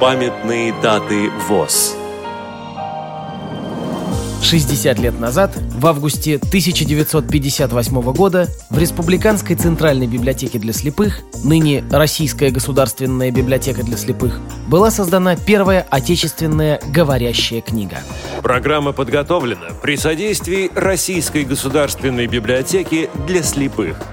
Памятные даты ВОЗ. 60 лет назад, в августе 1958 года, в Республиканской Центральной библиотеке для слепых, ныне Российская государственная библиотека для слепых, была создана первая отечественная говорящая книга. Программа подготовлена при содействии Российской государственной библиотеки для слепых –